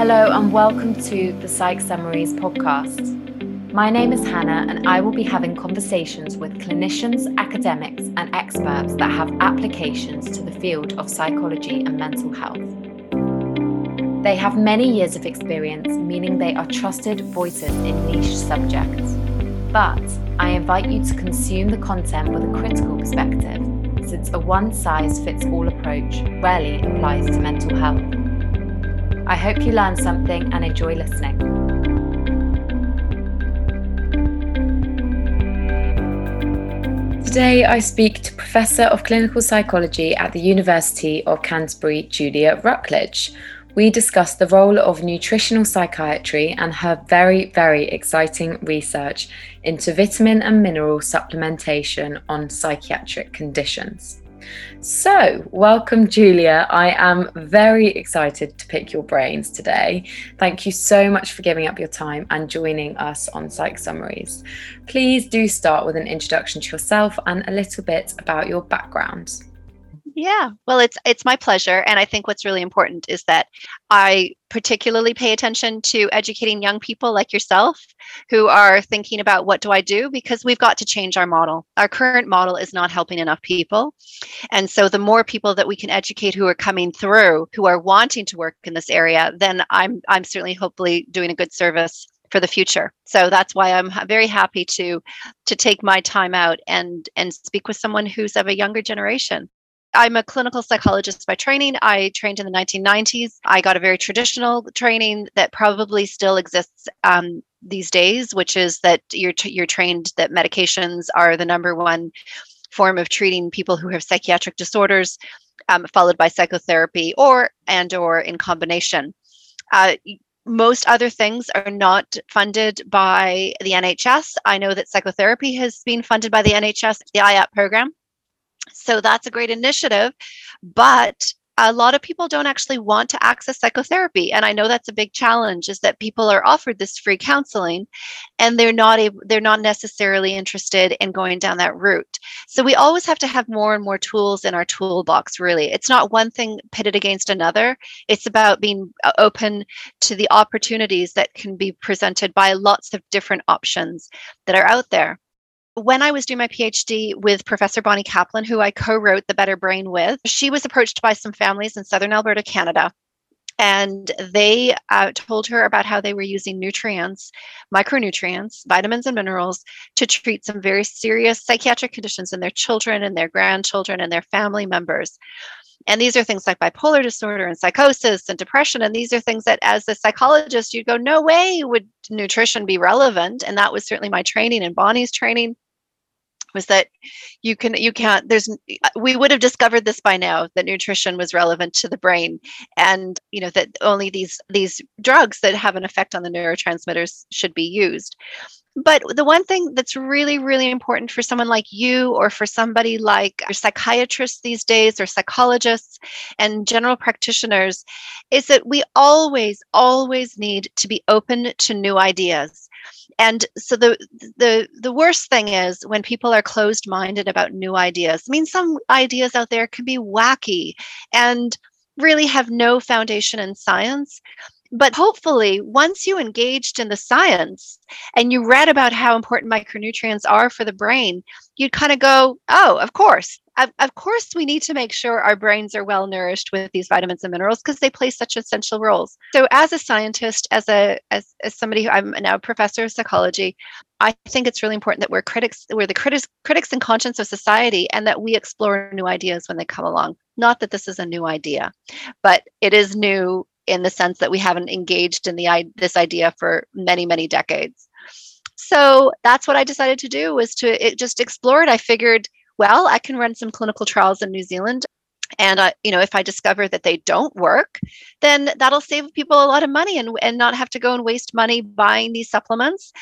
Hello, and welcome to the Psych Summaries podcast. My name is Hannah, and I will be having conversations with clinicians, academics, and experts that have applications to the field of psychology and mental health. They have many years of experience, meaning they are trusted voices in niche subjects. But I invite you to consume the content with a critical perspective, since a one size fits all approach rarely applies to mental health. I hope you learned something and enjoy listening. Today, I speak to Professor of Clinical Psychology at the University of Canterbury, Julia Rucklidge. We discuss the role of nutritional psychiatry and her very, very exciting research into vitamin and mineral supplementation on psychiatric conditions. So, welcome, Julia. I am very excited to pick your brains today. Thank you so much for giving up your time and joining us on Psych Summaries. Please do start with an introduction to yourself and a little bit about your background. Yeah, well, it's it's my pleasure, and I think what's really important is that I particularly pay attention to educating young people like yourself who are thinking about what do I do because we've got to change our model. Our current model is not helping enough people, and so the more people that we can educate who are coming through, who are wanting to work in this area, then I'm I'm certainly hopefully doing a good service for the future. So that's why I'm very happy to to take my time out and and speak with someone who's of a younger generation. I'm a clinical psychologist by training. I trained in the 1990s. I got a very traditional training that probably still exists um, these days, which is that you're t- you're trained that medications are the number one form of treating people who have psychiatric disorders, um, followed by psychotherapy or and or in combination. Uh, most other things are not funded by the NHS. I know that psychotherapy has been funded by the NHS, the IAP program. So that's a great initiative. But a lot of people don't actually want to access psychotherapy and i know that's a big challenge is that people are offered this free counseling and they're not able they're not necessarily interested in going down that route. So we always have to have more and more tools in our toolbox really. It's not one thing pitted against another. It's about being uh, open to the opportunities that can be presented by lots of different options that are out there when I was doing my PhD with Professor Bonnie Kaplan, who I co wrote The Better Brain with, she was approached by some families in southern Alberta, Canada. And they uh, told her about how they were using nutrients, micronutrients, vitamins, and minerals to treat some very serious psychiatric conditions in their children and their grandchildren and their family members. And these are things like bipolar disorder and psychosis and depression. And these are things that, as a psychologist, you'd go, no way would nutrition be relevant. And that was certainly my training and Bonnie's training was that you can you can't there's we would have discovered this by now that nutrition was relevant to the brain and you know that only these these drugs that have an effect on the neurotransmitters should be used but the one thing that's really, really important for someone like you, or for somebody like psychiatrists these days, or psychologists and general practitioners, is that we always, always need to be open to new ideas. And so the the the worst thing is when people are closed minded about new ideas. I mean, some ideas out there can be wacky and really have no foundation in science but hopefully, once you engaged in the science and you read about how important micronutrients are for the brain, you'd kind of go, oh, of course. Of, of course, we need to make sure our brains are well nourished with these vitamins and minerals because they play such essential roles. So, as a scientist, as a as, as somebody who I'm now a professor of psychology, I think it's really important that we're critics, we're the critics, critics and conscience of society, and that we explore new ideas when they come along. Not that this is a new idea, but it is new in the sense that we haven't engaged in the this idea for many many decades so that's what i decided to do was to it, just explore it i figured well i can run some clinical trials in new zealand and uh, you know if i discover that they don't work then that'll save people a lot of money and, and not have to go and waste money buying these supplements.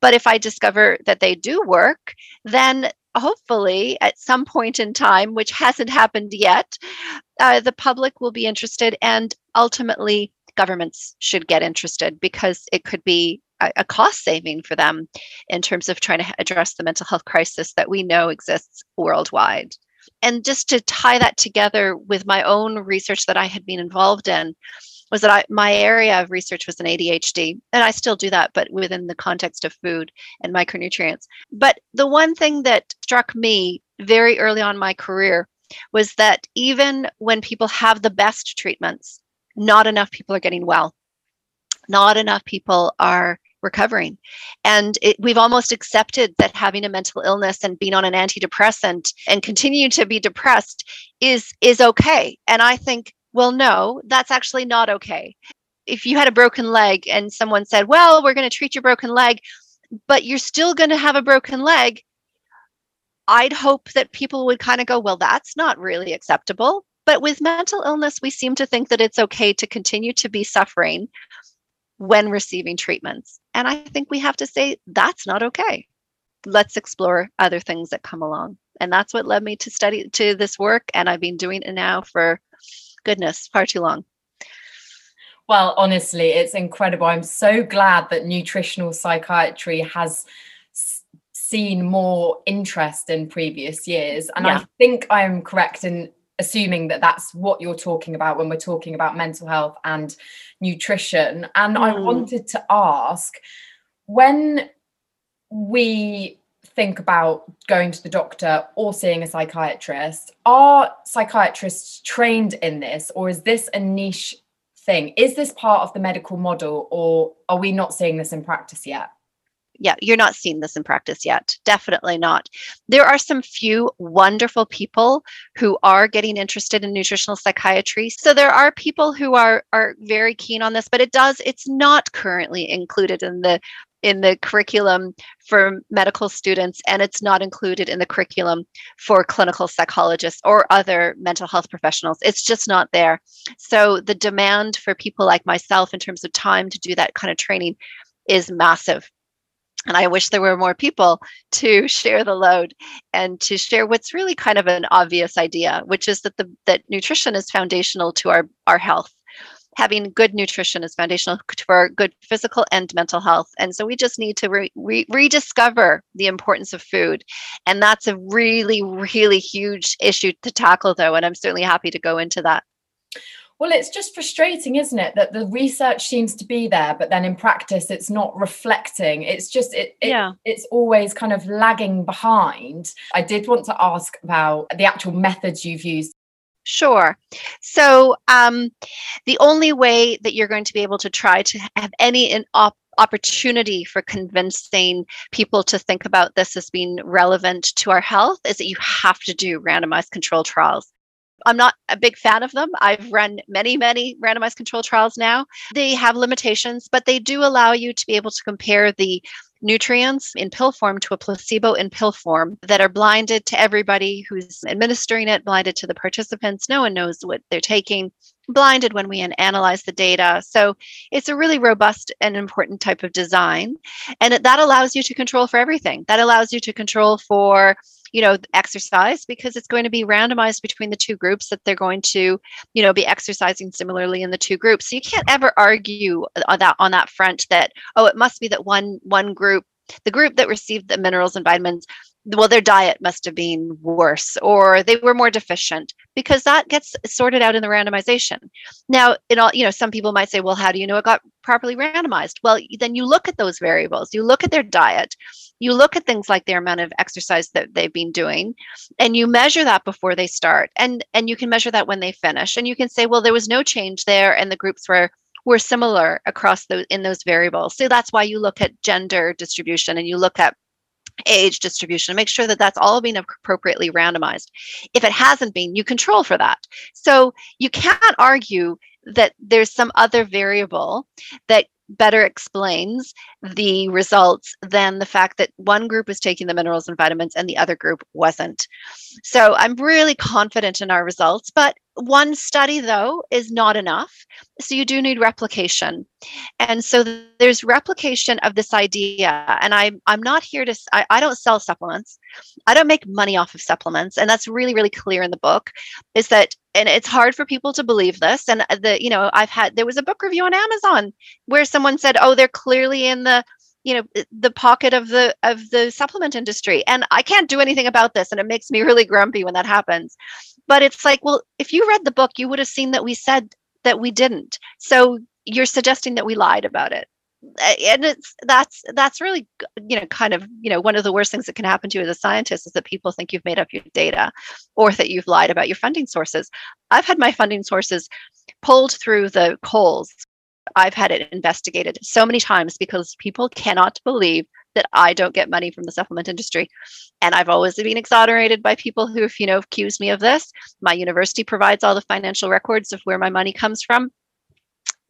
But if i discover that they do work then hopefully at some point in time, which hasn't happened yet, uh, the public will be interested and ultimately governments should get interested because it could be a, cost saving for them in terms of trying to address the mental health crisis that we know exists worldwide. And just to tie that together with my own research that I had been involved in, was that I, my area of research was in ADHD, and I still do that, but within the context of food and micronutrients. But the one thing that struck me very early on my career was that even when people have the best treatments, not enough people are getting well. Not enough people are recovering. And it, we've almost accepted that having a mental illness and being on an antidepressant and continue to be depressed is is okay. And I think, well, no, that's actually not okay. If you had a broken leg and someone said, well, we're going to treat your broken leg, but you're still going to have a broken leg, I'd hope that people would kind of go, well, that's not really acceptable. But with mental illness, we seem to think that it's okay to continue to be suffering when receiving treatments. And I think we have to say that's not okay. Let's explore other things that come along. And that's what led me to study to this work. And I've been doing it now for goodness, far too long. Well, honestly, it's incredible. I'm so glad that nutritional psychiatry has seen more interest in previous years. And yeah. I think I'm correct in assuming that that's what you're talking about when we're talking about mental health and nutrition. And mm. I wanted to ask when we think about going to the doctor or seeing a psychiatrist, are psychiatrists trained in this or is this a niche thing? Is this part of the medical model or are we not seeing this in practice yet? Yeah, you're not seeing this in practice yet. Definitely not. There are some few wonderful people who are getting interested in nutritional psychiatry. So there are people who are are very keen on this, but it does it's not currently included in the in the curriculum for medical students and it's not included in the curriculum for clinical psychologists or other mental health professionals it's just not there so the demand for people like myself in terms of time to do that kind of training is massive and I wish there were more people to share the load and to share what's really kind of an obvious idea, which is that the that nutrition is foundational to our, our health. Having good nutrition is foundational to our good physical and mental health. And so we just need to re- re- rediscover the importance of food. And that's a really, really huge issue to tackle, though. And I'm certainly happy to go into that. Well, it's just frustrating, isn't it, that the research seems to be there, but then in practice it's not reflecting. It's just it, it yeah. it's always kind of lagging behind. I did want to ask about the actual methods you've used. Sure. So um, the only way that you're going to be able to try to have any in op- opportunity for convincing people to think about this as being relevant to our health is that you have to do randomized control trials. I'm not a big fan of them. I've run many, many randomized control trials now. They have limitations, but they do allow you to be able to compare the nutrients in pill form to a placebo in pill form that are blinded to everybody who's administering it, blinded to the participants. No one knows what they're taking, blinded when we analyze the data. So it's a really robust and important type of design. And that allows you to control for everything. That allows you to control for you know exercise because it's going to be randomized between the two groups that they're going to you know be exercising similarly in the two groups. So you can't ever argue uh, on that on that front that oh it must be that one one group the group that received the minerals and vitamins well their diet must have been worse or they were more deficient because that gets sorted out in the randomization. Now in all you know some people might say well how do you know it got properly randomized? Well then you look at those variables. You look at their diet. You look at things like their amount of exercise that they've been doing and you measure that before they start. And and you can measure that when they finish. And you can say well there was no change there and the groups were were similar across those in those variables. So that's why you look at gender distribution and you look at age distribution make sure that that's all being appropriately randomized if it hasn't been you control for that so you can't argue that there's some other variable that better explains the results than the fact that one group was taking the minerals and vitamins and the other group wasn't. So I'm really confident in our results, but one study though is not enough. So you do need replication. And so there's replication of this idea. And i'm i'm not here to I, I don't sell supplements. I don't make money off of supplements. And that's really really clear in the book is that and it's hard for people to believe this. And uh, the you know i've had there was a book review on amazon where someone said oh they're clearly in the you know the pocket of the of the supplement industry. And i can't do anything about this. And it makes me really grumpy when that happens but it's like well if you read the book you would have seen that we said that we didn't. So you're suggesting that we lied about it. And it's that's that's really you know kind of you know one of the worst things that can happen to you as a scientist is that people think you've made up your data or that you've lied about your funding sources. I've had my funding sources pulled through the coals. I've had it investigated so many times because people cannot believe that i don't get money from the supplement industry. And i've always been exonerated by people who if you know accused me of this. My university provides all the financial records of where my money comes from.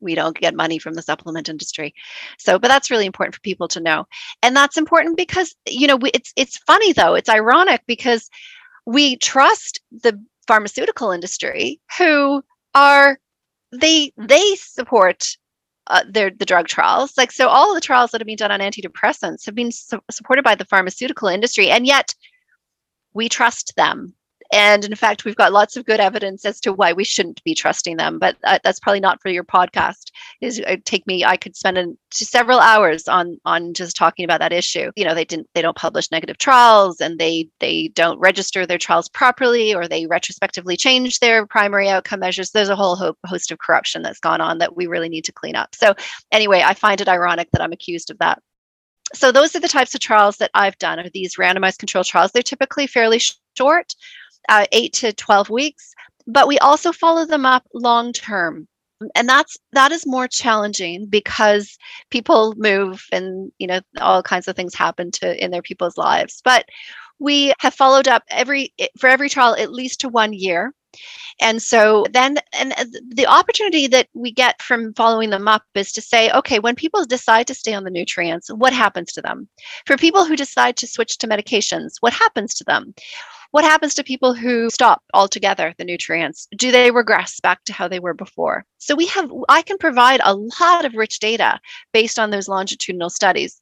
We don't get money from the supplement industry. So but that's really important for people to know. And that's important because you know it's it's funny though. It's ironic because we trust the pharmaceutical industry who are they they support uh, the drug trials. Like so all the trials that have been done on antidepressants have been su- supported by the pharmaceutical industry and yet we trust them and in fact, we've got lots of good evidence as to why we shouldn't be trusting them. But uh, that's probably not for your podcast. Is uh, take me? I could spend an, several hours on on just talking about that issue. You know, they didn't they don't publish negative trials, and they they don't register their trials properly, or they retrospectively change their primary outcome measures. There's a whole ho- host of corruption that's gone on that we really need to clean up. So anyway, I find it ironic that I'm accused of that so those are the types of trials that I've done are these randomized control trials. They're typically fairly short uh, eight to 12 weeks, but we also follow them up long term. And that's that is more challenging because people move and you know all kinds of things happen to in their people's lives. But we have followed up every for every trial at least to one year and so then and the opportunity that we get from following them up is to say okay when people decide to stay on the nutrients what happens to them for people who decide to switch to medications what happens to them what happens to people who stop altogether the nutrients? Do they regress back to how they were before? So we have, I can provide a lot of rich data based on those longitudinal studies.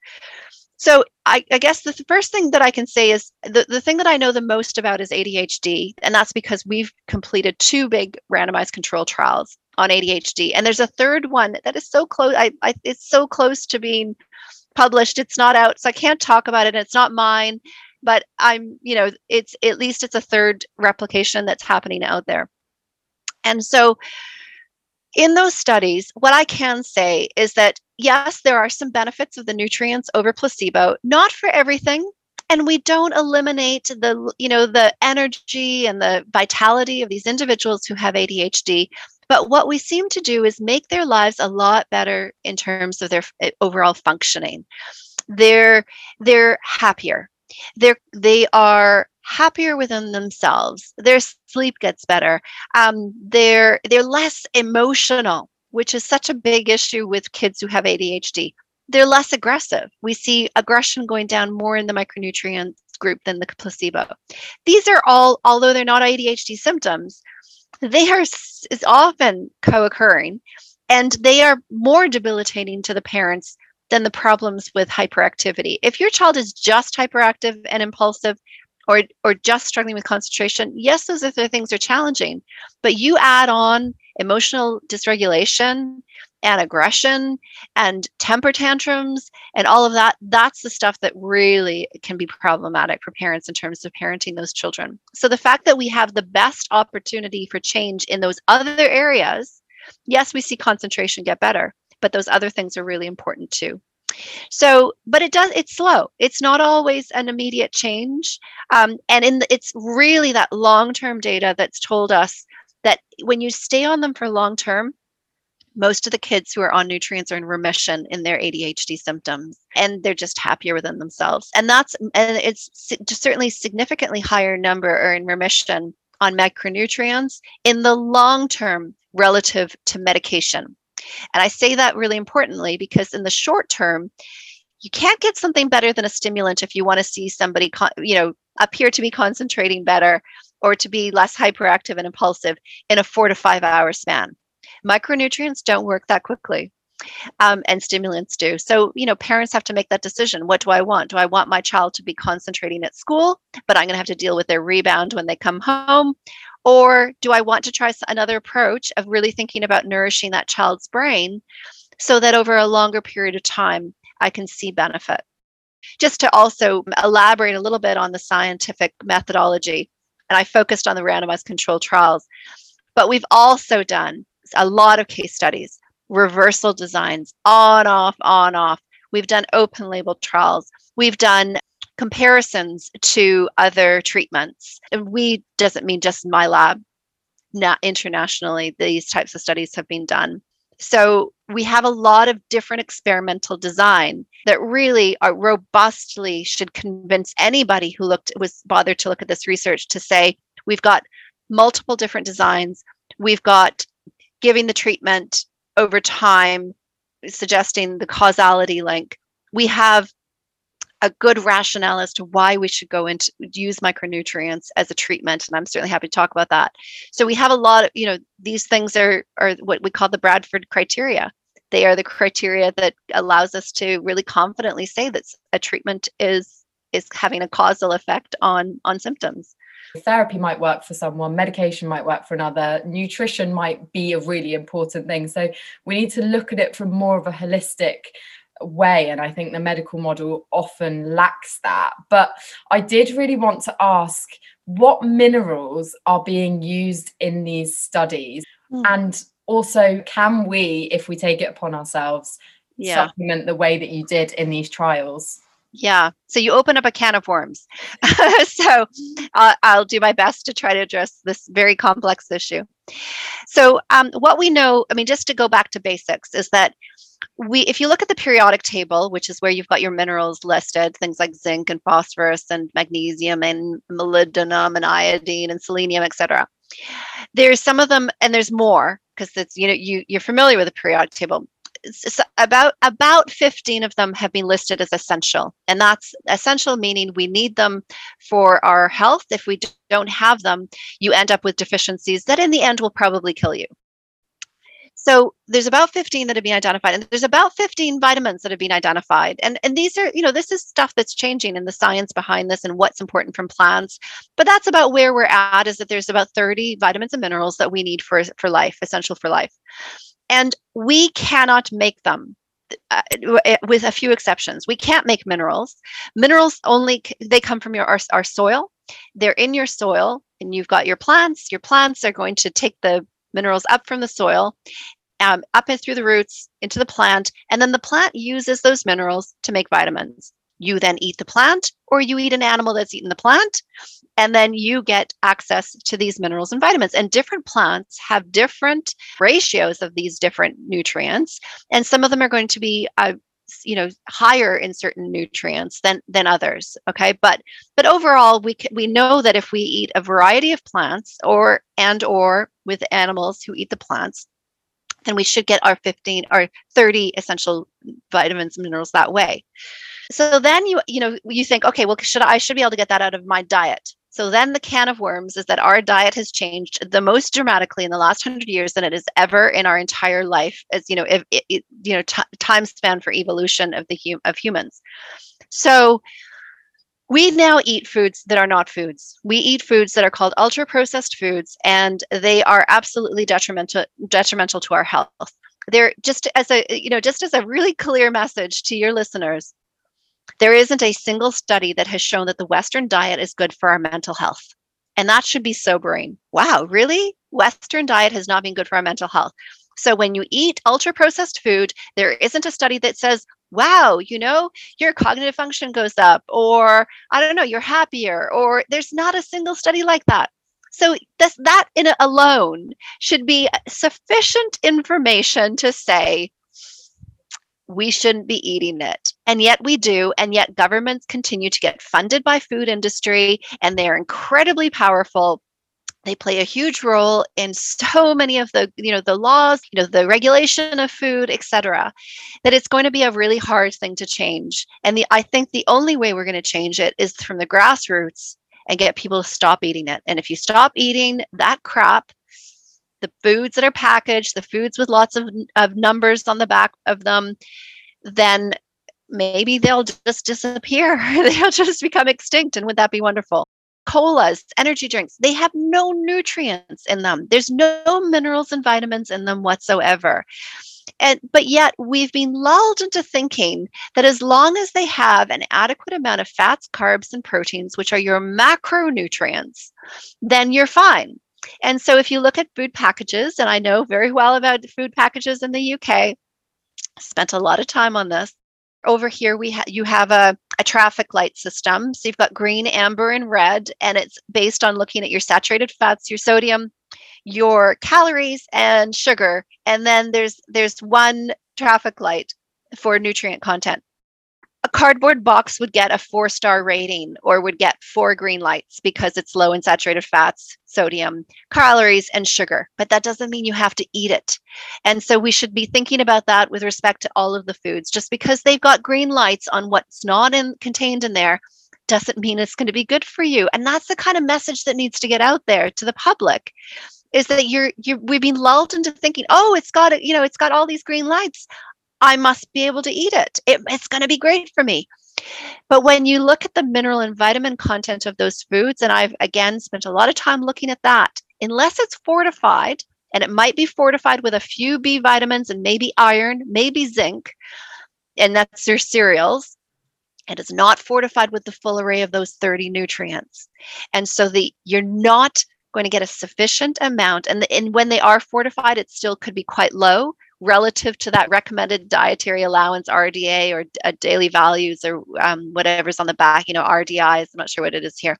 So I, I, guess the first thing that I can say is the, the thing that I know the most about is ADHD. And that's because we've completed two big randomized control trials on ADHD. And there's a third one that is so close. I, I, it's so close to being published. It's not out. So I can't talk about it. It's not mine but i'm you know it's at least it's a third replication that's happening out there. And so in those studies what i can say is that yes there are some benefits of the nutrients over placebo not for everything and we don't eliminate the you know the energy and the vitality of these individuals who have adhd but what we seem to do is make their lives a lot better in terms of their eh, overall functioning. They're they're happier they're they are happier within themselves. Their sleep gets better. Um, they're they're less emotional which is such a big issue with kids who have adhd they're less aggressive. We see aggression going down more in the micronutrients group than the placebo. These are all although they're not adhd symptoms they are is often co-occurring and they are more debilitating to the parents than the problems with hyperactivity. If your child is just hyperactive and impulsive or or just struggling with concentration, yes, those other things are challenging. But you add on emotional dysregulation and aggression and temper tantrums and all of that that's the stuff that really can be problematic for parents in terms of parenting those children so the fact that we have the best opportunity for change in those other areas yes we see concentration get better but those other things are really important too so but it does it's slow it's not always an immediate change um, and in the, it's really that long-term data that's told us that when you stay on them for long term most of the kids who are on nutrients are in remission in their ADHD symptoms and they're just happier within themselves. And that's and it's certainly significantly higher number are in remission on micronutrients in the long term relative to medication. And I say that really importantly because in the short term, you can't get something better than a stimulant if you want to see somebody, you know, appear to be concentrating better or to be less hyperactive and impulsive in a four to five hour span. Micronutrients don't work that quickly. Um, and stimulants do. So, you know, parents have to make that decision. What do I want? Do I want my child to be concentrating at school, but I'm going to have to deal with their rebound when they come home? Or do I want to try another approach of really thinking about nourishing that child's brain so that over a longer period of time, I can see benefit? Just to also elaborate a little bit on the scientific methodology, and I focused on the randomized controlled trials, but we've also done a lot of case studies, reversal designs, on, off, on, off. We've done open label trials. We've done comparisons to other treatments. And we doesn't mean just my lab. Not internationally, these types of studies have been done. So we have a lot of different experimental design that really are robustly should convince anybody who looked was bothered to look at this research to say we've got multiple different designs. We've got giving the treatment over time, suggesting the causality link. We have a good rationale as to why we should go into use micronutrients as a treatment and i'm certainly happy to talk about that. So we have a lot of you know these things are are what we call the bradford criteria. They are the criteria that allows us to really confidently say that a treatment is is having a causal effect on on symptoms. Therapy might work for someone medication might work for another nutrition might be a really important thing. So we need to look at it from more of a holistic way and i think the medical model often lacks that. But i did really want to ask what minerals are being used in these studies? Mm. and also can we if we take it upon ourselves yeah. supplement the way that you did in these trials? Yeah. So you open up a can of worms. So uh, i'll do my best to try to address this very complex issue so um, what we know i mean just to go back to basics is that we if you look at the periodic table which is where you've got your minerals listed things like zinc and phosphorus and magnesium and molybdenum and iodine and selenium etc there's some of them and there's more because it's you know you you're familiar with the periodic table about about 15 of them have been listed as essential and that's essential meaning we need them for our health if we don't have them you end up with deficiencies that in the end will probably kill you so there's about 15 that have been identified, and there's about 15 vitamins that have been identified. And, and these are, you know, this is stuff that's changing in the science behind this and what's important from plants. But that's about where we're at is that there's about 30 vitamins and minerals that we need for, for life, essential for life. And we cannot make them uh, with a few exceptions. We can't make minerals. Minerals only they come from your our, our soil. They're in your soil and you've got your plants. Your plants are going to take the minerals up from the soil um, up and through the roots into the plant, and then the plant uses those minerals to make vitamins. You then eat the plant, or you eat an animal that's eaten the plant, and then you get access to these minerals and vitamins. And different plants have different ratios of these different nutrients, and some of them are going to be uh, you know higher in certain nutrients than than others okay but but overall we can, we know that if we eat a variety of plants or and or with animals who eat the plants then we should get our 15 or 30 essential vitamins and minerals that way so then you you know you think okay well should I, should be able to get that out of my diet so then the can of worms is that our diet has changed the most dramatically in the last 100 years than it has ever in our entire life as you know if it, it, you know t- time span for evolution of the hum- of humans so we now eat foods that are not foods. We eat foods that are called ultra processed foods, and they are absolutely detrimental detrimental to our health. They're just as a you know just as a really clear message to your listeners. There isn't a single study that has shown that the Western diet is good for our mental health. And that should be sobering. Wow, really? Western diet has not been good for our mental health. So when you eat ultra processed food, there isn't a study that says, wow, you know, your cognitive function goes up, or I don't know, you're happier, or there's not a single study like that. So this, that in alone should be sufficient information to say we shouldn't be eating it. And yet we do. And yet governments continue to get funded by food industry and they're incredibly powerful they play a huge role in so many of the you know the laws you know the regulation of food etc that it's going to be a really hard thing to change and the i think the only way we're going to change it is from the grassroots and get people to stop eating it and if you stop eating that crap the foods that are packaged the foods with lots of, of numbers on the back of them then maybe they'll just disappear they'll just become extinct and would that be wonderful colas, energy drinks, they have no nutrients in them. There's no minerals and vitamins in them whatsoever. And but yet we've been lulled into thinking that as long as they have an adequate amount of fats, carbs, and proteins, which are your macronutrients, then you're fine. And so if you look at food packages, and I know very well about food packages in the UK, spent a lot of time on this. Over here, we ha- you have a, a traffic light system. So you've got green, amber, and red, and it's based on looking at your saturated fats, your sodium, your calories, and sugar. And then there's there's one traffic light for nutrient content a cardboard box would get a four star rating or would get four green lights because it's low in saturated fats, sodium, calories, and sugar. But that doesn't mean you have to eat it. And so we should be thinking about that with respect to all of the foods. Just because they've got green lights on what's not in, contained in there doesn't mean it's going to be good for you. And that's the kind of message that needs to get out there to the public is that you're you're we've been lulled into thinking, oh, it's got you know, it's got all these green lights. I must be able to eat it. it it's going to be great for me. But when you look at the mineral and vitamin content of those foods, and I've again spent a lot of time looking at that, unless it's fortified, and it might be fortified with a few B vitamins and maybe iron, maybe zinc, and that's your cereals. It is not fortified with the full array of those 30 nutrients. And so the you're not going to get a sufficient amount. And, the, and when they are fortified, it still could be quite low relative to that recommended dietary allowance RDA or uh, daily values or um, whatever's on the back, you know, RDIs. I'm not sure what it is here.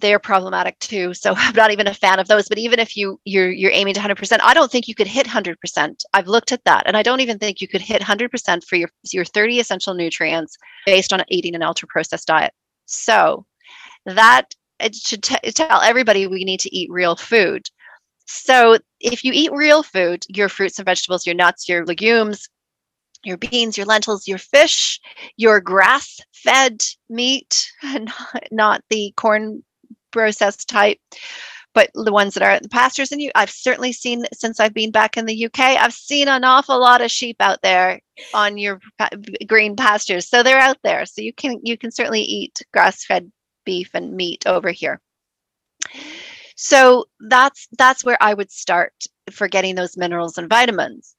They are problematic too. So I'm not even a fan of those. But even if you you're you're aiming to 100%, I don't think you could hit 100%. I've looked at that, and I don't even think you could hit 100% for your your 30 essential nutrients based on eating an ultra processed diet. So that it should t- tell everybody we need to eat real food. So if you eat real food, your fruits and vegetables, your nuts, your legumes, your beans, your lentils, your fish, your grass fed meat, not, the corn processed type, but the ones that are at the pastures. And you, I've certainly seen since I've been back in the UK, I've seen an awful lot of sheep out there on your green pastures. So they're out there. So you can you can certainly eat grass fed beef and meat over here. So that's that's where I would start for getting those minerals and vitamins.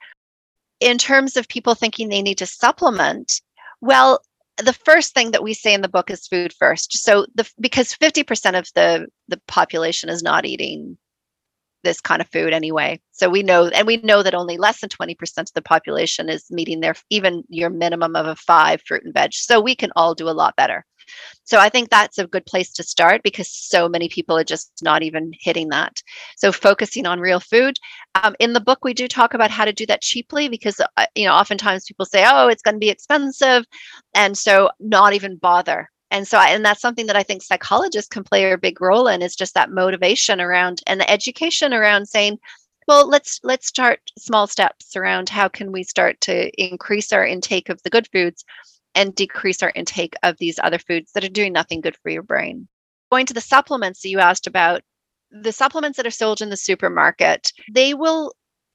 In terms of people thinking they need to supplement, well, the first thing that we say in the book is food first. So the because 50% of the the population is not eating this kind of food anyway. So we know, and we know that only less than 20% of the population is meeting their even your minimum of a five fruit and veg. So we can all do a lot better. So I think that's a good place to start because so many people are just not even hitting that. So focusing on real food. Um, in the book, we do talk about how to do that cheaply because uh, you know oftentimes people say, "Oh, it's going to be expensive," and so not even bother. And so, I, and that's something that I think psychologists can play a big role in is just that motivation around and the education around saying, well let's let's start small steps around how can we start to increase our intake of the good foods and decrease our intake of these other foods that are doing nothing good for your brain. Going to the supplements that you asked about, the supplements that are sold in the supermarket, they will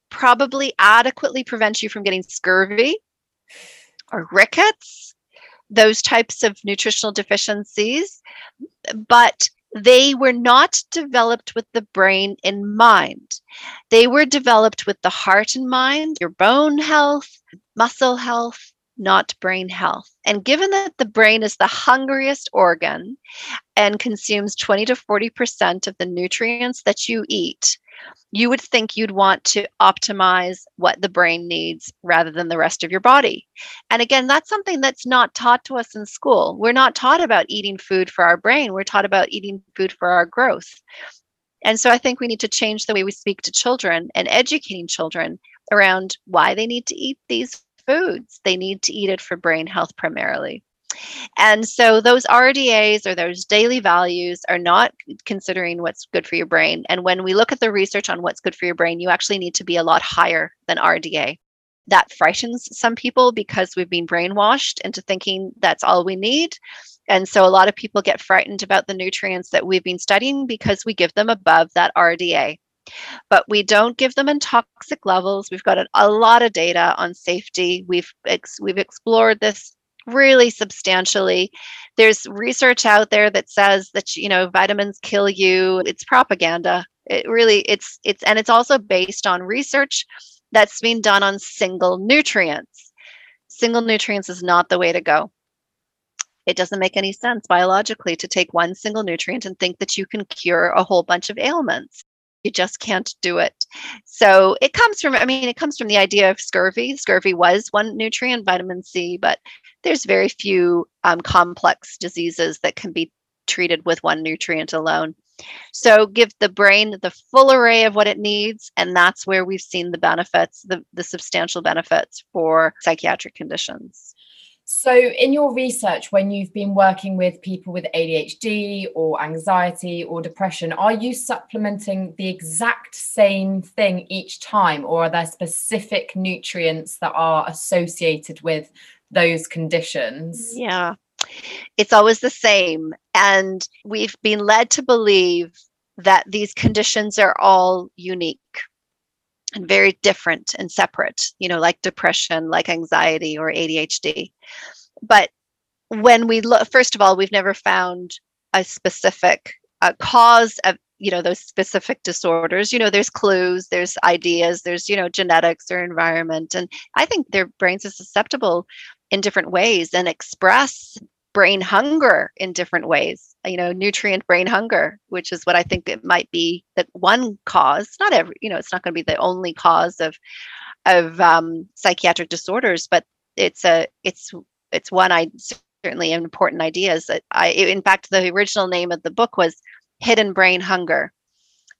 probably adequately prevent you from getting scurvy or rickets, those types of nutritional deficiencies, but they were not developed with the brain in mind. They were developed with the heart in mind, your bone health, muscle health, not brain health. And given that the brain is the hungriest organ and consumes 20 to 40% of the nutrients that you eat, you would think you'd want to optimize what the brain needs rather than the rest of your body. And again, that's something that's not taught to us in school. We're not taught about eating food for our brain, we're taught about eating food for our growth. And so I think we need to change the way we speak to children and educating children around why they need to eat these foods. They need to eat it for brain health primarily. And so those RDAs or those daily values are not considering what's good for your brain. And when we look at the research on what's good for your brain, you actually need to be a lot higher than RDA. That frightens some people because we've been brainwashed into thinking that's all we need. And so a lot of people get frightened about the nutrients that we've been studying because we give them above that RDA but we don't give them in toxic levels. We've got a, lot of data on safety. We've ex, we've explored this really substantially. There's research out there that says that you know vitamins kill you. It's propaganda. It really it's it's and it's also based on research that's been done on single nutrients. Single nutrients is not the way to go. It doesn't make any sense biologically to take one single nutrient and think that you can cure a whole bunch of ailments you just can't do it. So it comes from, I mean, it comes from the idea of scurvy. Scurvy was one nutrient, vitamin C, but there's very few um, complex diseases that can be treated with one nutrient alone. So give the brain the full array of what it needs, and that's where we've seen the benefits, the, the substantial benefits for psychiatric conditions. So, in your research, when you've been working with people with ADHD or anxiety or depression, are you supplementing the exact same thing each time, or are there specific nutrients that are associated with those conditions? Yeah, it's always the same. And we've been led to believe that these conditions are all unique and very different and separate, you know, like depression, like anxiety or ADHD. But when we look, first of all, we've never found a specific uh, cause of you know those specific disorders you know there's clues there's ideas there's you know genetics or environment and i think their brains are susceptible in different ways and express brain hunger in different ways you know nutrient brain hunger which is what i think it might be that one cause not every you know it's not going to be the only cause of of um, psychiatric disorders but it's a it's it's one i certainly an important idea is that i in fact the original name of the book was hidden brain hunger.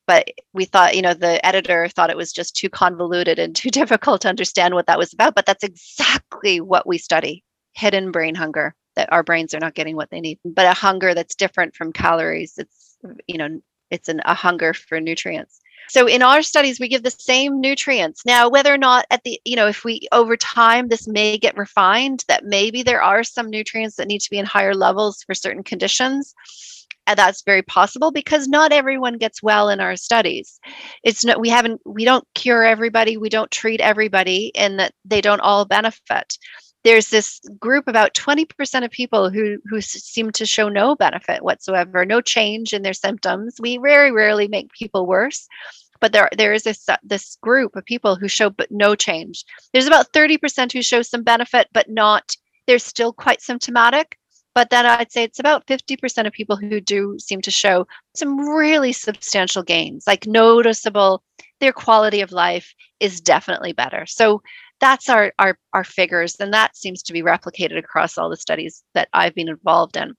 But we thought you know the editor thought it was just too convoluted and too difficult to understand what that was about but that's exactly what we study hidden brain hunger that our brains are not getting what they need but a hunger that's different from calories it's you know it's an, a hunger for nutrients. So in our studies we give the same nutrients. Now whether or not at the you know if we over time this may get refined that maybe there are some nutrients that need to be in higher levels for certain conditions and that's very possible because not everyone gets well in our studies. It's not we haven't we don't cure everybody we don't treat everybody and that they don't all benefit there's this group about 20% of people who who seem to show no benefit whatsoever no change in their symptoms we very rarely make people worse but there there is this uh, this group of people who show but no change there's about 30% who show some benefit but not they're still quite symptomatic but then I'd say it's about 50% of people who do seem to show some really substantial gains, like noticeable, their quality of life is definitely better. So that's our, our our figures and that seems to be replicated across all the studies that i've been involved in.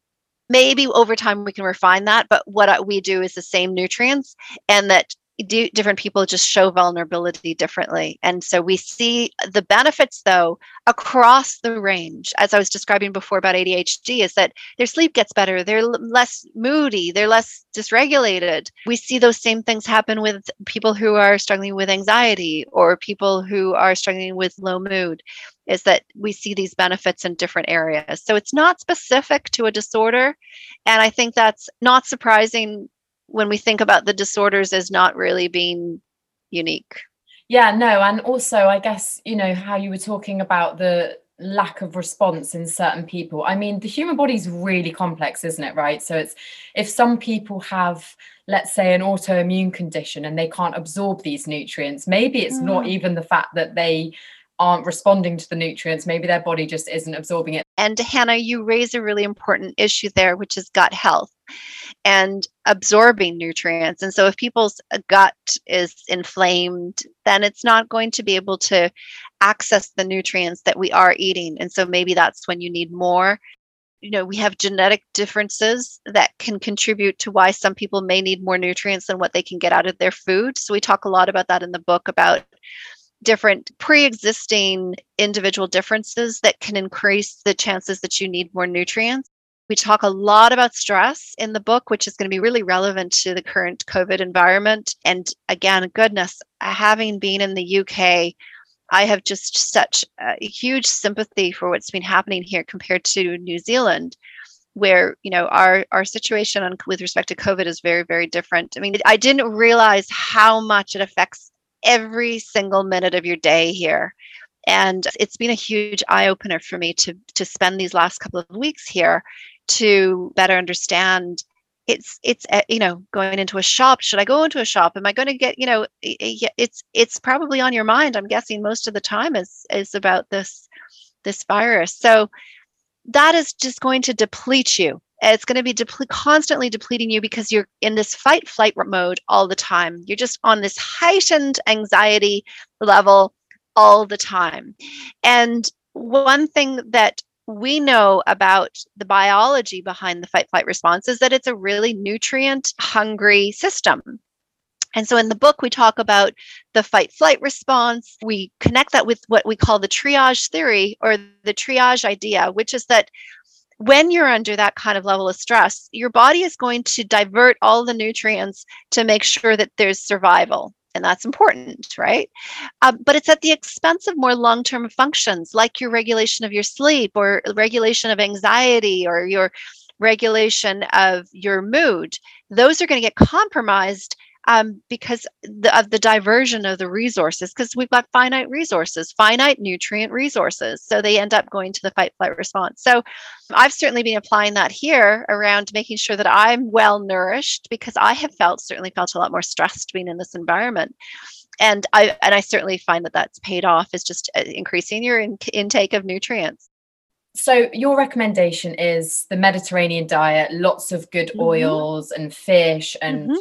Maybe over time we can refine that but what we do is the same nutrients and that do, different people just show vulnerability differently. And so we see the benefits, though, across the range. As I was describing before about ADHD, is that their sleep gets better, they're less moody, they're less dysregulated. We see those same things happen with people who are struggling with anxiety or people who are struggling with low mood. Is that we see these benefits in different areas. So it's not specific to a disorder. And I think that's not surprising when we think about the disorders as not really being unique. Yeah, no, and also I guess, you know, how you were talking about the lack of response in certain people. I mean, the human body is really complex, isn't it? Right. So it's if some people have, let's say, an autoimmune condition and they can't absorb these nutrients, maybe it's mm. not even the fact that they aren't responding to the nutrients. Maybe their body just isn't absorbing it. And Hannah, you raise a really important issue there, which is gut health and absorbing nutrients. And so if people's gut is inflamed, then it's not going to be able to access the nutrients that we are eating. And so maybe that's when you need more. You know, we have genetic differences that can contribute to why some people may need more nutrients than what they can get out of their food. So we talk a lot about that in the book about different pre-existing individual differences that can increase the chances that you need more nutrients. We talk a lot about stress in the book, which is going to be really relevant to the current COVID environment. And again, goodness, having been in the UK, I have just such a huge sympathy for what's been happening here compared to New Zealand where you know our our situation on, with respect to covid is very very different i mean i didn't realize how much it affects every single minute of your day here. And it's been a huge eye opener for me to to spend these last couple of weeks here to better understand it's it's eh, you know going into a shop. Should i go into a shop? Am i going to get you know it's it's probably on your mind i'm guessing most of the time is is about this this virus. So that is just going to deplete you it's going to be deple- constantly depleting you because you're in this fight flight mode all the time. You're just on this heightened anxiety level all the time. And one thing that we know about the biology behind the fight flight response is that it's a really nutrient hungry system. And so in the book, we talk about the fight flight response. We connect that with what we call the triage theory or the triage idea, which is that when you're under that kind of level of stress, your body is going to divert all the nutrients to make sure that there's survival. And that's important, right? Uh, but it's at the expense of more long term functions like your regulation of your sleep or regulation of anxiety or your regulation of your mood. Those are going to get compromised um, because the, of the diversion of the resources, because we've got finite resources, finite nutrient resources. So they end up going to the fight flight response. So I've certainly been applying that here around making sure that I'm well nourished because I have felt certainly felt a lot more stressed being in this environment. And I and I certainly find that that's paid off is just uh, increasing your in- intake of nutrients. So your recommendation is the Mediterranean diet, lots of good mm-hmm. oils and fish and mm-hmm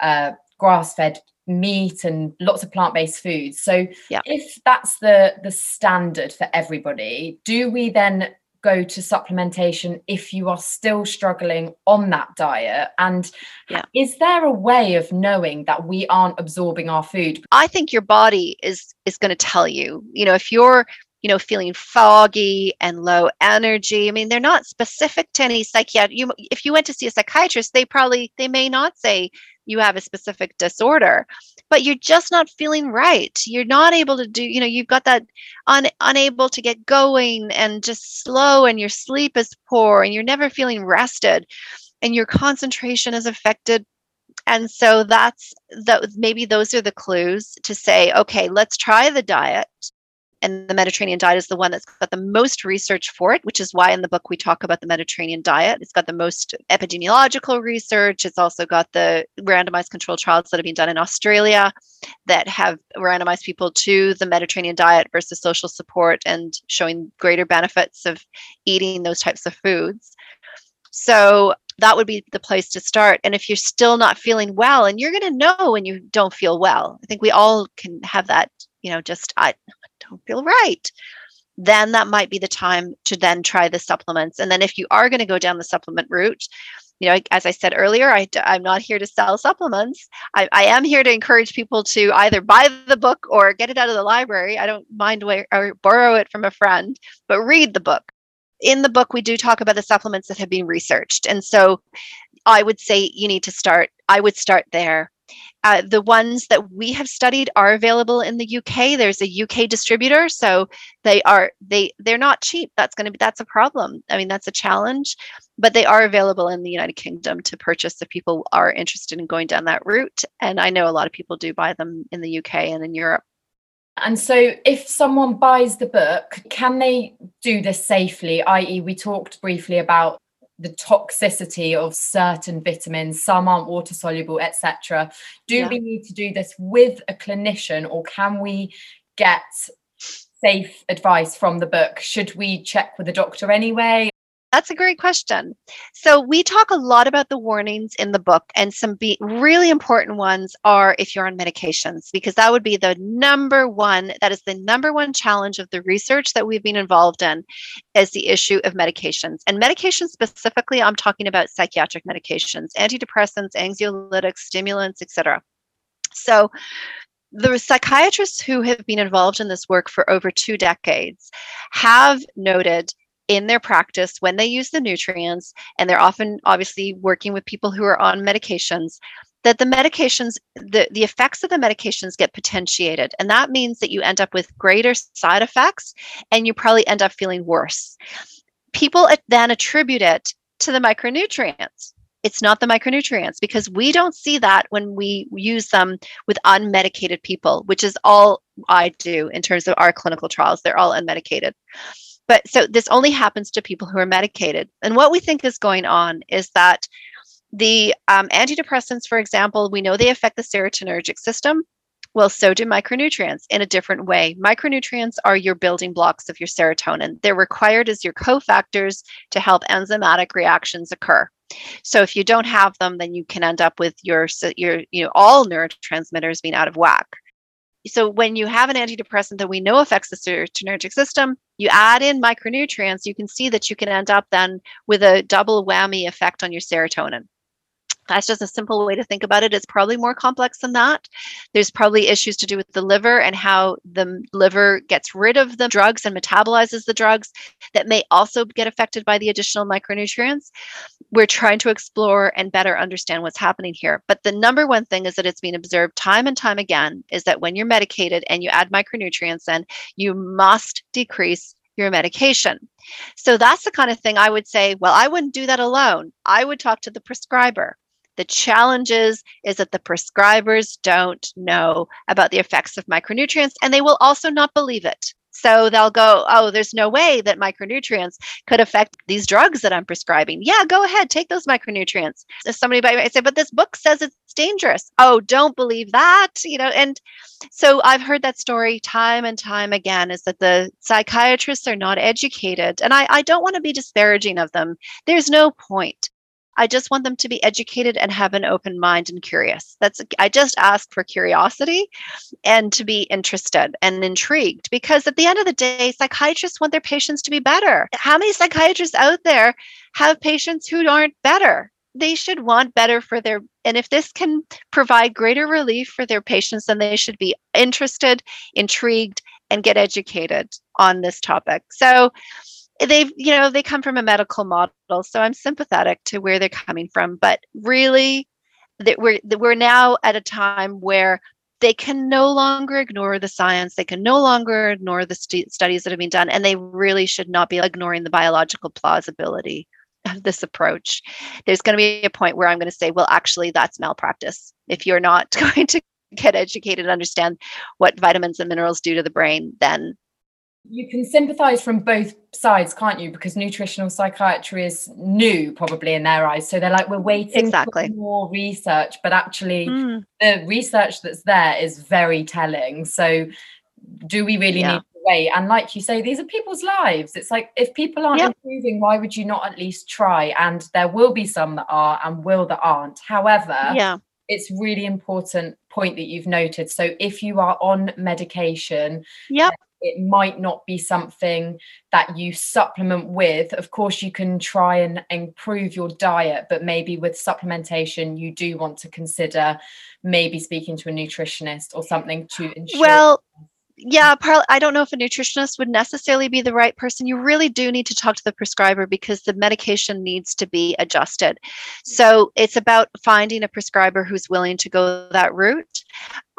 uh, grass fed meat and lots of plant-based foods so yeah. if that's the the standard for everybody do we then go to supplementation if you are still struggling on that diet and yeah. is there a way of knowing that we aren't absorbing our food i think your body is is going to tell you you know if you're you know feeling foggy and low energy i mean they're not specific to any psychiatric you if you went to see a psychiatrist they probably they may not say you have a specific disorder but you're just not feeling right. You're not able to do you know you've got that un, unable to get going and just slow and your sleep is poor and you're never feeling rested and your concentration is affected. And so that's that maybe those are the clues to say okay let's try the diet and the Mediterranean diet is the one that's got the most research for it, which is why in the book we talk about the Mediterranean diet. It's got the most epidemiological research. It's also got the randomized controlled trials that have been done in Australia that have randomized people to the Mediterranean diet versus social support and showing greater benefits of eating those types of foods. So that would be the place to start. And if you're still not feeling well, and you're going to know when you don't feel well, I think we all can have that, you know, just I, don't feel right then that might be the time to then try the supplements. And then if you are going to go down the supplement route you know as i said earlier I, i'm not here to sell supplements. I, I am here to encourage people to either buy the book or get it out of the library. I don't mind where, or borrow it from a friend but read the book. In the book we do talk about the supplements that have been researched. And so i would say you need to start i would start there uh, the ones that we have studied are available in the UK. There's a UK distributor, so they are they they're not cheap. That's going to be that's a problem. I mean, that's a challenge, but they are available in the United Kingdom to purchase if people are interested in going down that route. And I know a lot of people do buy them in the UK and in Europe. And so, if someone buys the book, can they do this safely? I.e., we talked briefly about the toxicity of certain vitamins some aren't water soluble etc do yeah. we need to do this with a clinician or can we get safe advice from the book? Should we check with a doctor anyway that's a great question. So, we talk a lot about the warnings in the book, and some be- really important ones are if you're on medications, because that would be the number one, that is the number one challenge of the research that we've been involved in, is the issue of medications. And medications specifically, I'm talking about psychiatric medications, antidepressants, anxiolytics, stimulants, etc. So, the psychiatrists who have been involved in this work for over two decades have noted in their practice when they use the nutrients, and they're often obviously working with people who are on medications, that the medications, the, the effects of the medications get potentiated. And that means that you end up with greater side effects and you probably end up feeling worse. People then attribute it to the micronutrients. It's not the micronutrients because we don't see that when we use them with unmedicated people, which is all I do in terms of our clinical trials. They're all unmedicated. But so this only happens to people who are medicated. And what we think is going on is that the um, antidepressants, for example, we know they affect the serotonergic system. Well, so do micronutrients in a different way. Micronutrients are your building blocks of your serotonin. They're required as your cofactors to help enzymatic reactions occur. So if you don't have them, then you can end up with your your you know all neurotransmitters being out of whack. So when you have an antidepressant that we know affects the serotonergic system, you add in micronutrients, you can see that you can end up then with a double whammy effect on your serotonin. That's just a simple way to think about it. It's probably more complex than that. There's probably issues to do with the liver and how the liver gets rid of the drugs and metabolizes the drugs that may also get affected by the additional micronutrients. We're trying to explore and better understand what's happening here. But the number one thing is that it's been observed time and time again is that when you're medicated and you add micronutrients in, you must decrease your medication. So that's the kind of thing I would say, well, I wouldn't do that alone. I would talk to the prescriber. The challenges is, that the prescribers don't know about the effects of micronutrients and they will also not believe it. So they'll go, oh, there's no way that micronutrients could affect these drugs that I'm prescribing. Yeah, go ahead, take those micronutrients. If somebody might say, but this book says it's dangerous. Oh, don't believe that. You know, and so I've heard that story time and time again is that the psychiatrists are not educated. And I, I don't want to be disparaging of them. There's no point. I just want them to be educated and have an open mind and curious. That's I just ask for curiosity and to be interested and intrigued because at the end of the day, psychiatrists want their patients to be better. How many psychiatrists out there have patients who aren't better? They should want better for their and if this can provide greater relief for their patients, then they should be interested, intrigued, and get educated on this topic. So they've you know they come from a medical model so i'm sympathetic to where they're coming from but really that we're that we're now at a time where they can no longer ignore the science they can no longer ignore the st- studies that have been done and they really should not be ignoring the biological plausibility of this approach. There's going to be a point where i'm going to say well actually that's malpractice. If you're not going to get educated and understand what vitamins and minerals do to the brain then you can sympathize from both sides can't you? Because nutritional psychiatry is new probably in their eyes. So they're like we're waiting exactly. for more research but actually mm. the research that's there is very telling. So do we really yeah. need to wait? And like you say these are people's lives. It's like if people aren't yep. improving why would you not at least try? And there will be some that are and will that aren't. However yeah. it's really important point that you've noted. So if you are on medication yep it might not be something that you supplement with. Of course, you can try and improve your diet, but maybe with supplementation, you do want to consider maybe speaking to a nutritionist or something to ensure. Well, yeah, I don't know if a nutritionist would necessarily be the right person. You really do need to talk to the prescriber because the medication needs to be adjusted. So it's about finding a prescriber who's willing to go that route.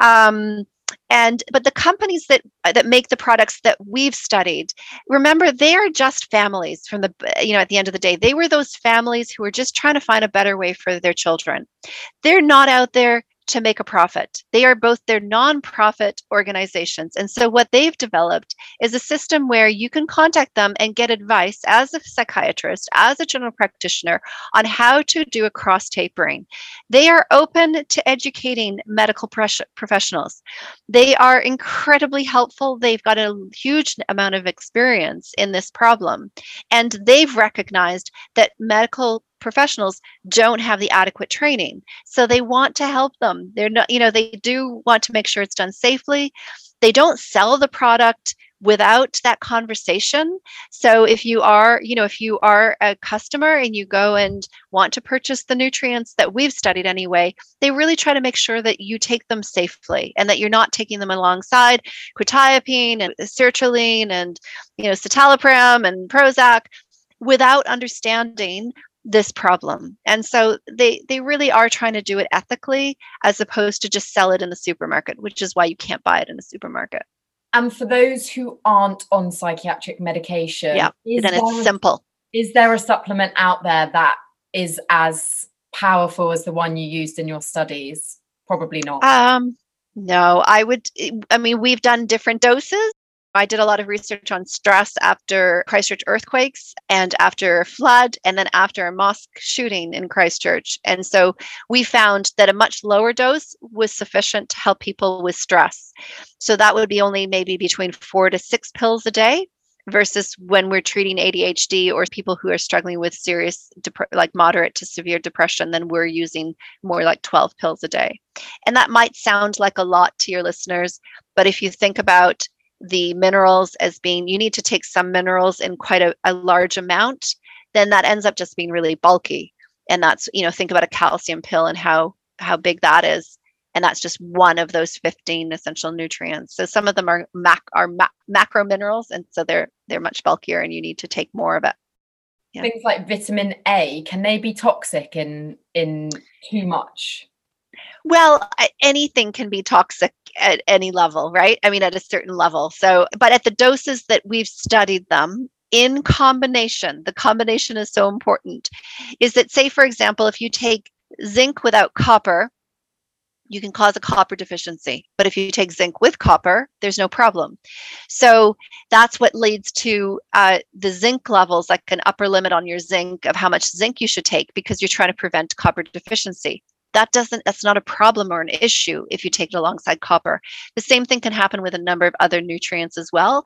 Um, and but the companies that uh, that make the products that we've studied remember they are just families from the uh, you know at the end of the day. They were those families who were just trying to find a better way for their children. They're not out there to make a profit. They are both their nonprofit organizations. And so, what they've developed is a system where you can contact them and get advice as a psychiatrist, as a general practitioner, on how to do a cross tapering. They are open to educating medical professionals. They are incredibly helpful. They've got a huge amount of experience in this problem. And they've recognized that medical professionals don't have the adequate training. So they want to help them. They're not, you know, they do want to make sure it's done safely. They don't sell the product without that conversation. So if you are, you know, if you are a customer and you go and want to purchase the nutrients that we've studied anyway, they really try to make sure that you take them safely and that you're not taking them alongside quetiapine and sertraline and, you know, citalopram and Prozac without understanding this problem. And so they they really are trying to do it ethically as opposed to just sell it in the supermarket which is why you can't buy it in a supermarket. And for those who aren't on psychiatric medication yeah then it's simple. is there a supplement out there that is as powerful as the one you used in your studies? Probably not. Um no i would i mean we've done different doses I did a lot of research on stress after Christchurch earthquakes and after flood and then after a mosque shooting in Christchurch. And so we found that a much lower dose was sufficient to help people with stress. So that would be only maybe between four to six pills a day versus when we're treating ADHD or people who are struggling with serious, dep- like moderate to severe depression, then we're using more like 12 pills a day. And that might sound like a lot to your listeners, but if you think about the minerals as being you need to take some minerals in quite a, a large amount, then that ends up just being really bulky. And that's, you know, think about a calcium pill and how how big that is and that's just one of those 15 essential nutrients so some of them are mac are ma- macro minerals and so they're they're much bulkier and you need to take more of it yeah. things like vitamin a can they be toxic in in too much well anything can be toxic at any level right i mean at a certain level so but at the doses that we've studied them in combination the combination is so important is that say for example if you take zinc without copper you can cause a copper deficiency. But if you take zinc with copper, there's no problem. So that's what leads to uh, the zinc levels, like an upper limit on your zinc of how much zinc you should take because you're trying to prevent copper deficiency. That doesn't, that's not a problem or an issue if you take it alongside copper. The same thing can happen with a number of other nutrients as well,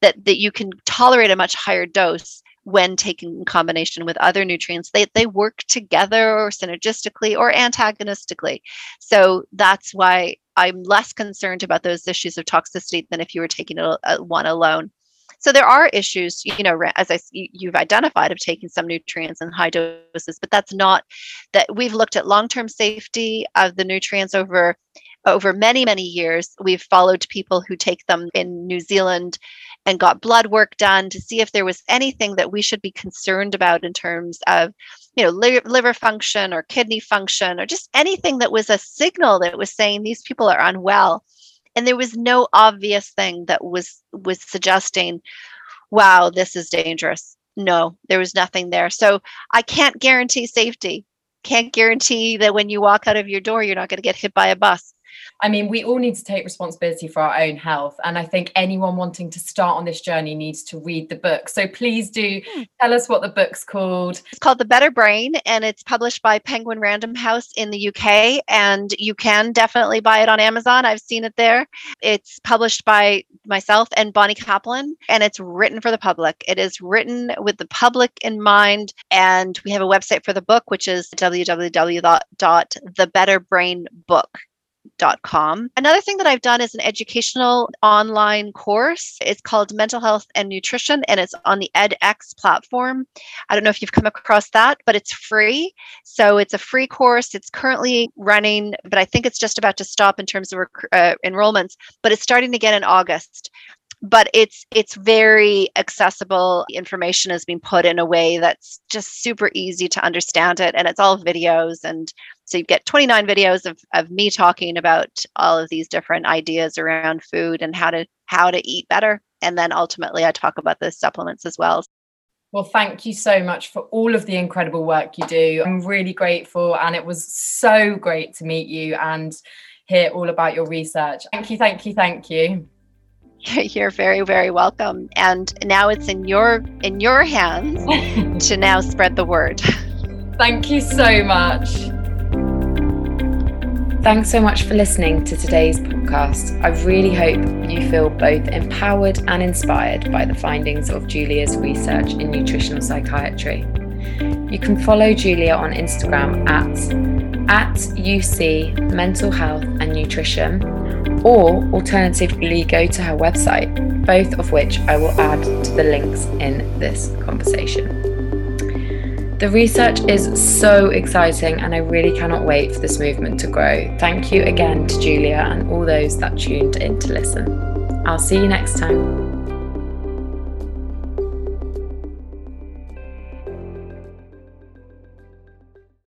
that, that you can tolerate a much higher dose when taken in combination with other nutrients. They, they work together or synergistically or antagonistically. So that's why i'm less concerned about those issues of toxicity than if you were taking a, a uh, one alone so there are issues you know as i you've identified of taking some nutrients in high doses but that's not that we've looked at long-term safety of the nutrients over over many many years. We've followed people who take them in new zealand and got blood work done to see if there was anything that we should be concerned about in terms of you know liver function or kidney function or just anything that was a signal that was saying these people are unwell and there was no obvious thing that was was suggesting wow this is dangerous. No there was nothing there. So i can't guarantee safety. Can't guarantee that when you walk out of your door you're not going to get hit by a bus I mean, we all need to take responsibility for our own health. And I think anyone wanting to start on this journey needs to read the book. So please do hmm. tell us what the book's called. It's called The Better Brain, and it's published by Penguin Random House in the UK. And you can definitely buy it on Amazon. I've seen it there. It's published by myself and Bonnie Kaplan, and it's written for the public. It is written with the public in mind. And we have a website for the book, which is www.thebetterbrainbook.com com. Another thing that I've done is an educational online course. It's called Mental Health and Nutrition, and it's on the edX platform. I don't know if you've come across that, but it's free. So it's a free course. It's currently running, but I think it's just about to stop in terms of uh, enrollments, but it's starting again in August but it's it's very accessible information is being put in a way that's just super easy to understand it and it's all videos and so you get 29 videos of, of me talking about all of these different ideas around food and how to how to eat better and then ultimately i talk about the supplements as well well, thank you so much for all of the incredible work you do. I'm really grateful, and it was so great to meet you and hear all about your research. Thank you, thank you, thank you. You're very, very welcome. And now it's in your in your hands to now spread the word. Thank you so much. Thanks so much for listening to today's podcast. I really hope you feel both empowered and inspired by the findings of Julia's research in nutritional psychiatry. You can follow Julia on Instagram at, at UC Mental Health and Nutrition or alternatively go to her website, both of which I will add to the links in this conversation. The research is so exciting, and I really cannot wait for this movement to grow. Thank you again to Julia and all those that tuned in to listen. I'll see you next time.